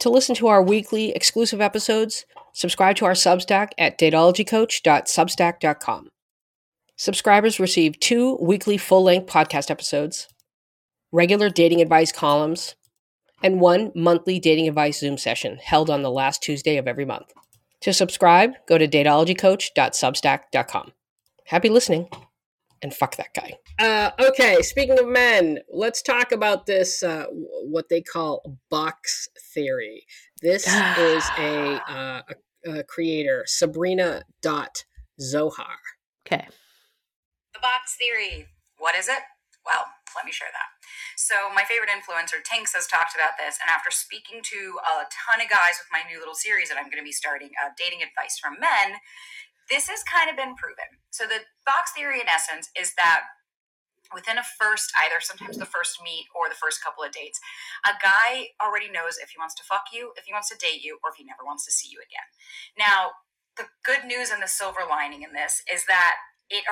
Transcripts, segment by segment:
To listen to our weekly exclusive episodes, subscribe to our Substack at datologycoach.substack.com. Subscribers receive two weekly full length podcast episodes, regular dating advice columns, and one monthly dating advice Zoom session held on the last Tuesday of every month. To subscribe, go to datologycoach.substack.com. Happy listening, and fuck that guy. Uh, okay, speaking of men, let's talk about this, uh, what they call box theory. This is a, uh, a, a creator, Sabrina Dot Zohar. Okay. The box theory. What is it? Well, let me share that. So, my favorite influencer, Tinx, has talked about this. And after speaking to a ton of guys with my new little series that I'm going to be starting, uh, Dating Advice from Men, this has kind of been proven. So, the box theory, in essence, is that within a first either sometimes the first meet or the first couple of dates a guy already knows if he wants to fuck you if he wants to date you or if he never wants to see you again now the good news and the silver lining in this is that it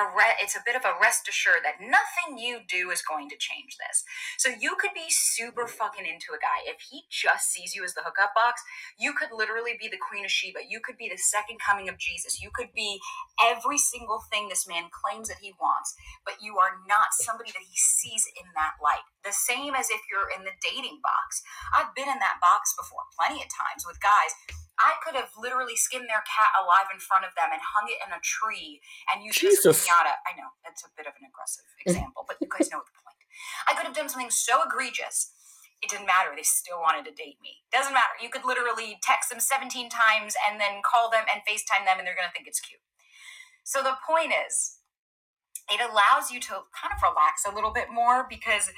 it's a bit of a rest assured that nothing you do is going to change this. So you could be super fucking into a guy. If he just sees you as the hookup box, you could literally be the queen of Sheba. You could be the second coming of Jesus. You could be every single thing this man claims that he wants, but you are not somebody that he sees in that light. The same as if you're in the dating box. I've been in that box before plenty of times with guys I could have literally skinned their cat alive in front of them and hung it in a tree and used Jesus. it as a pinata. I know that's a bit of an aggressive mm. example, but you guys know the point. I could have done something so egregious. It didn't matter. They still wanted to date me. Doesn't matter. You could literally text them 17 times and then call them and FaceTime them and they're going to think it's cute. So the point is, it allows you to kind of relax a little bit more because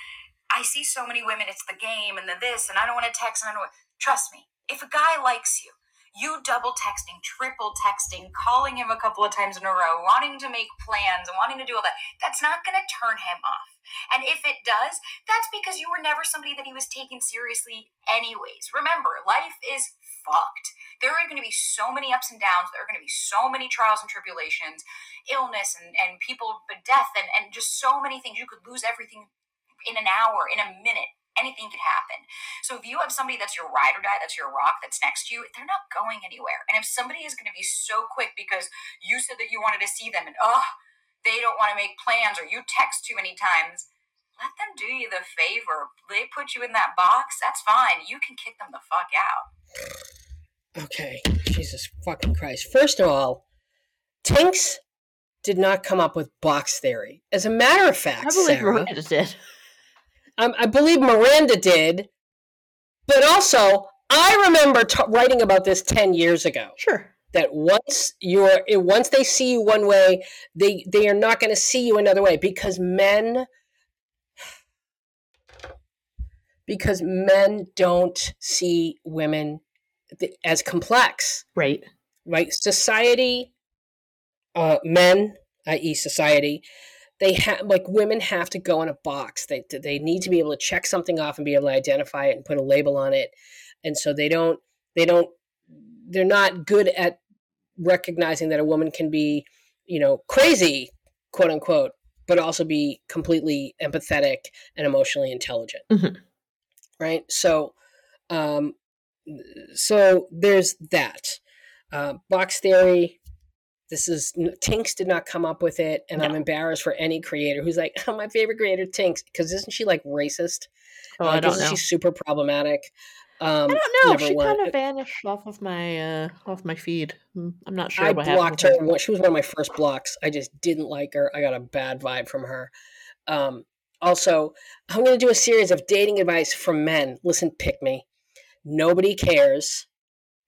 I see so many women, it's the game and the this, and I don't want to text and I don't trust me, if a guy likes you, you double texting, triple texting, calling him a couple of times in a row, wanting to make plans, wanting to do all that, that's not going to turn him off. And if it does, that's because you were never somebody that he was taking seriously, anyways. Remember, life is fucked. There are going to be so many ups and downs. There are going to be so many trials and tribulations, illness and, and people, but death, and, and just so many things. You could lose everything in an hour, in a minute anything could happen. So if you have somebody that's your ride or die, that's your rock, that's next to you, they're not going anywhere. And if somebody is going to be so quick because you said that you wanted to see them and oh, they don't want to make plans or you text too many times, let them do you the favor. They put you in that box, that's fine. You can kick them the fuck out. Okay, Jesus fucking Christ. First of all, Tinx did not come up with box theory. As a matter of fact, I believe Sarah, Miranda did. Um, I believe Miranda did, but also I remember t- writing about this ten years ago. Sure. That once you're once they see you one way, they they are not going to see you another way because men because men don't see women as complex. Right. Right. Society, uh, men, i.e., society, they have like women have to go in a box. They they need to be able to check something off and be able to identify it and put a label on it. And so they don't they don't they're not good at recognizing that a woman can be, you know, crazy, quote unquote, but also be completely empathetic and emotionally intelligent. Mm-hmm. Right? So um so there's that. Uh, box theory this is Tinx did not come up with it, and no. I'm embarrassed for any creator who's like, "Oh, my favorite creator, Tinx," because isn't she like racist? Oh, like, I don't isn't know. she super problematic? Um, I don't know. She kind of vanished off of my uh, off my feed. Hmm, I'm not sure. I blocked her. her. She was one of my first blocks. I just didn't like her. I got a bad vibe from her. Um, also, I'm going to do a series of dating advice from men. Listen, pick me. Nobody cares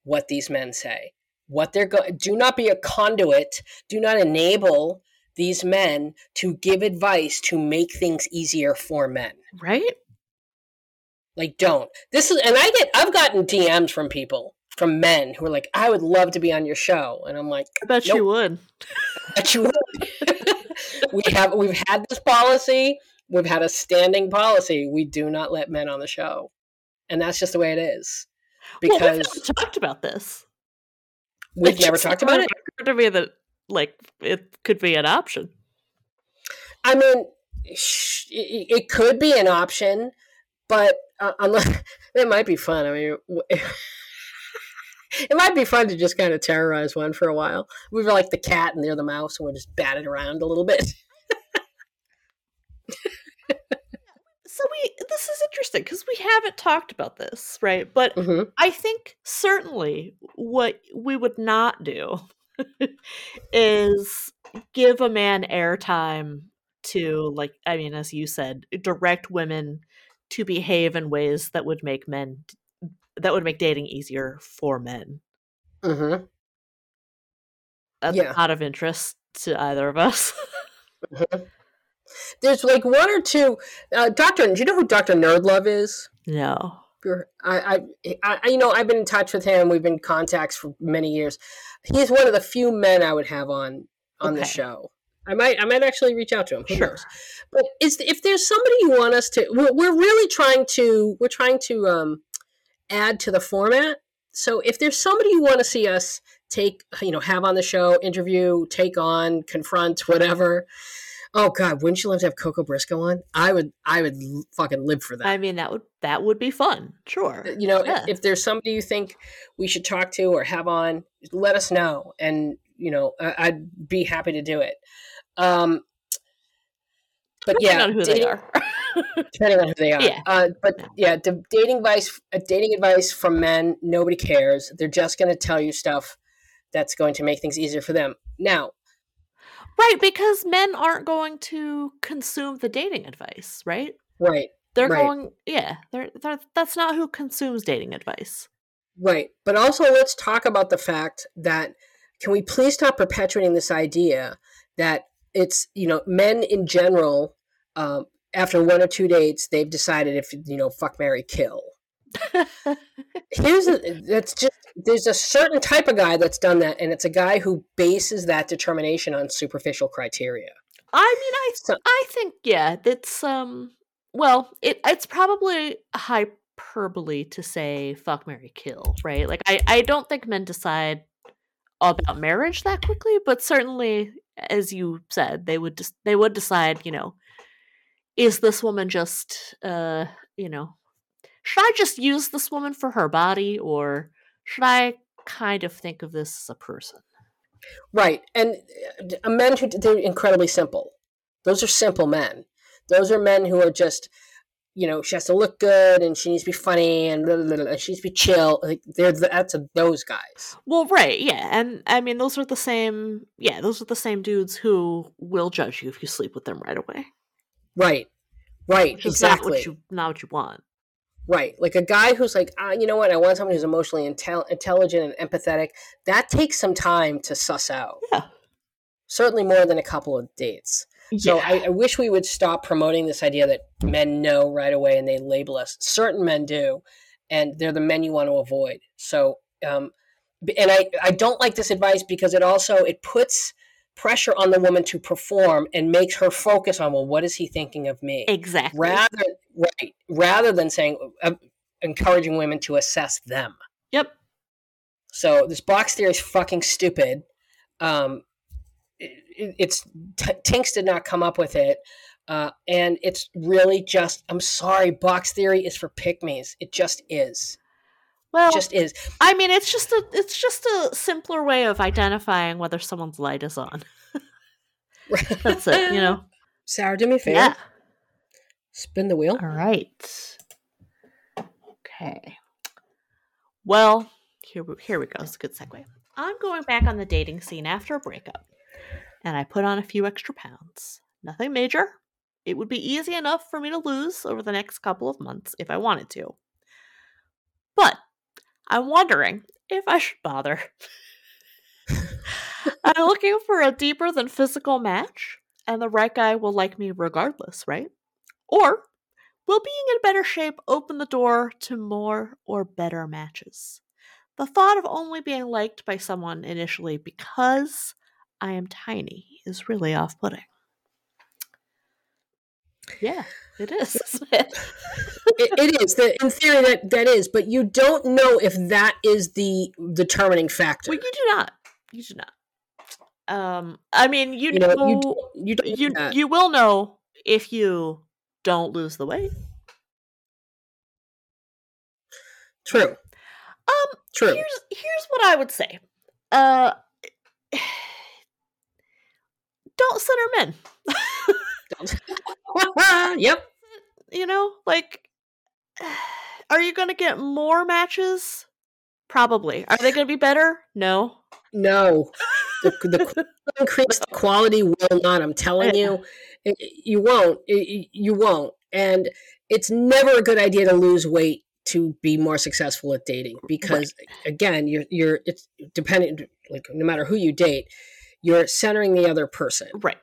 what these men say what they're going do not be a conduit do not enable these men to give advice to make things easier for men. Right? Like don't. This is and i get i've gotten dms from people from men who are like i would love to be on your show. And i'm like i bet nope. you would. I bet you would. We have we've had this policy. We've had a standing policy. We do not let men on the show. And that's just the way it is. Because well, we've talked about this We've never talked about it. occurred To me, that like it could be an option. I mean, it could be an option, but uh, unless it might be fun. I mean, it might be fun to just kind of terrorize one for a while. We were like the cat and they're the mouse, and we're just batted around a little bit. so we this is interesting because we haven't talked about this, right? But mm-hmm. I think certainly what we would not do is give a man airtime to like I mean, as you said, direct women to behave in ways that would make men that would make dating easier for men. Mm-hmm. That's yeah. not of interest to either of us. mm-hmm. There's like one or two. Uh, Doctor, do you know who Doctor Nerdlove is? No. I, I, I, you know, I've been in touch with him. We've been contacts for many years. He's one of the few men I would have on on okay. the show. I might, I might actually reach out to him. Who sure. knows? But is if there's somebody you want us to, we're, we're really trying to, we're trying to um, add to the format. So if there's somebody you want to see us take, you know, have on the show, interview, take on, confront, whatever. Oh God, wouldn't you love to have Coco Briscoe on? I would, I would fucking live for that. I mean, that would that would be fun. Sure. You know, yeah. if, if, there's somebody you think we should talk to or have on, let us know, and you know, I, would be happy to do it. Um, but Depending yeah, on who dating, they are. depending on who they are. Yeah. Uh, but yeah, dating advice, uh, dating advice from men, nobody cares. They're just going to tell you stuff that's going to make things easier for them. Now, right, because men aren't going to consume the dating advice, right? Right. They're right. going, yeah. They're, they're that's not who consumes dating advice. Right. But also, let's talk about the fact that can we please stop perpetuating this idea that it's you know men in general um, after one or two dates, they've decided if you know, fuck, Mary, kill. Here's a, that's just there's a certain type of guy that's done that, and it's a guy who bases that determination on superficial criteria. I mean, I so, I think yeah, that's um, well, it it's probably hyperbole to say fuck, Mary, kill, right? Like I I don't think men decide about marriage that quickly, but certainly, as you said, they would just they would decide, you know, is this woman just uh you know should i just use this woman for her body or should i kind of think of this as a person right and uh, men who they're incredibly simple those are simple men those are men who are just you know she has to look good and she needs to be funny and, blah, blah, blah, she needs to be chill like they're that's a, those guys well right yeah and i mean those are the same yeah those are the same dudes who will judge you if you sleep with them right away Right. Right. Which exactly. Not what, you, not what you want. Right. Like a guy who's like, ah, you know what? I want someone who's emotionally intel- intelligent and empathetic. That takes some time to suss out. Yeah. Certainly more than a couple of dates. Yeah. So I, I wish we would stop promoting this idea that men know right away and they label us. Certain men do, and they're the men you want to avoid. So, um, and I, I don't like this advice because it also it puts pressure on the woman to perform and makes her focus on well what is he thinking of me exactly rather right rather than saying uh, encouraging women to assess them yep so this box theory is fucking stupid um it, it's t- Tinx did not come up with it uh, and it's really just i'm sorry box theory is for pygmies it just is well, it just is. I mean, it's just a it's just a simpler way of identifying whether someone's light is on. That's it, you know. Sarah, do me a favor. Yeah. Spin the wheel. All right. Okay. Well, here we, here we go. It's a good segue. I'm going back on the dating scene after a breakup, and I put on a few extra pounds. Nothing major. It would be easy enough for me to lose over the next couple of months if I wanted to. But I'm wondering if I should bother. I'm looking for a deeper than physical match, and the right guy will like me regardless, right? Or will being in better shape open the door to more or better matches? The thought of only being liked by someone initially because I am tiny is really off putting. Yeah, it is. it, it is. In theory, that that is, but you don't know if that is the determining factor. Well, you do not. You do not. Um, I mean, you, you know, know you you you, you will know if you don't lose the weight. True. Um, True. here's here's what I would say. Uh, don't center men. don't. yep. you know, like, are you going to get more matches? Probably. Are they going to be better? No. No. The, the increase the quality will not. I'm telling you, you won't. You won't. And it's never a good idea to lose weight to be more successful at dating because right. again, you're you're it's dependent like no matter who you date, you're centering the other person. Right.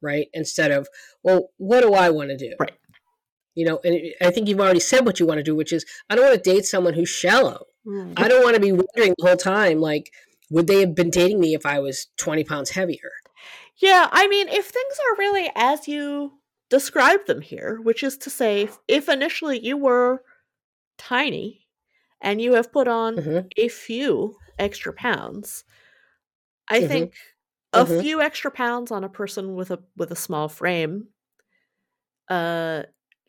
Right? Instead of, well, what do I want to do? Right. You know, and I think you've already said what you want to do, which is I don't want to date someone who's shallow. Mm. I don't want to be wondering the whole time, like, would they have been dating me if I was 20 pounds heavier? Yeah, I mean, if things are really as you describe them here, which is to say, if initially you were tiny and you have put on mm-hmm. a few extra pounds, I mm-hmm. think a mm-hmm. few extra pounds on a person with a with a small frame uh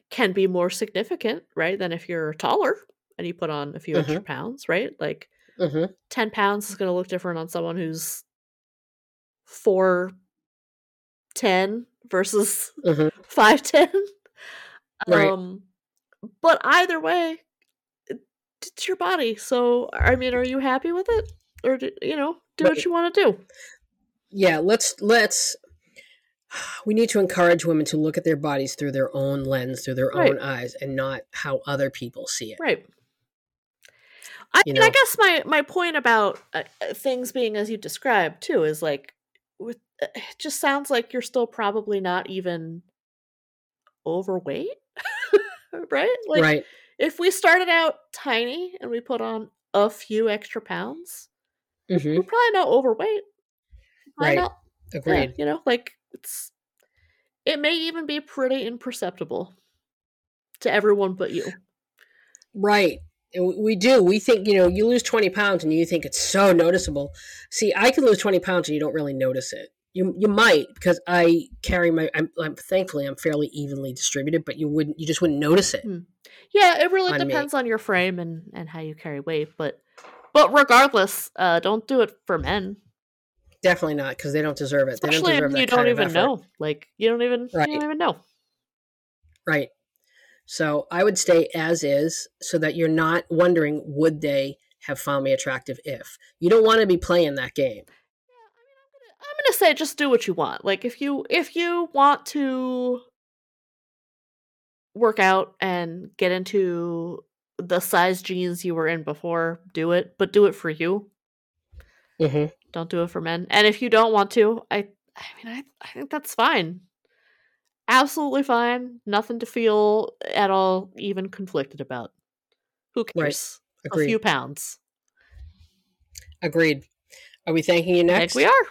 can be more significant, right, than if you're taller and you put on a few extra Mm-hmm. pounds, right? Like Mhm. 10 pounds is going to look different on someone who's 410 versus Mhm. 510. Right. Um but either way, it's your body. So, I mean, are you happy with it? Or do, you know, do what you want to do. Yeah, let's let's we need to encourage women to look at their bodies through their own lens, through their Right. own eyes and not how other people see it. Right. I You mean, I guess my my point about uh, uh, things being as you described too is like with uh, it just sounds like you're still probably not even overweight, right? Like right. if we started out tiny and we put on a few extra pounds, Mhm. we're probably not overweight. Probably Right. not- yeah, Agreed. you know, like it's it may even be pretty imperceptible to everyone but you. Right. We- do. We think, you know, you lose 20 pounds and you think it's so noticeable. See, I can lose 20 pounds and you don't really notice it. You, you might because I carry my, I'm, I'm thankfully I'm fairly evenly distributed, but you wouldn't, you just wouldn't notice it. Yeah, it really On me. depends on your frame and and how you carry weight, but but regardless, uh don't do it for men. Definitely not because they don't deserve it. They don't Especially deserve if you don't even know. Like you don't even Right. you don't even know. Right. So I would stay as is so that you're not wondering would they have found me attractive if. You don't want to be playing that game. I'm gonna say just do what you want. Like if you if you want to work out and get into the size jeans you were in before, do it, but do it for you. hmm Don't do it for men. And if you don't want to, I I mean I I think that's fine. Absolutely fine. Nothing to feel at all even conflicted about. Who Right. cares? A few pounds. Agreed. Are we thanking you next? we are.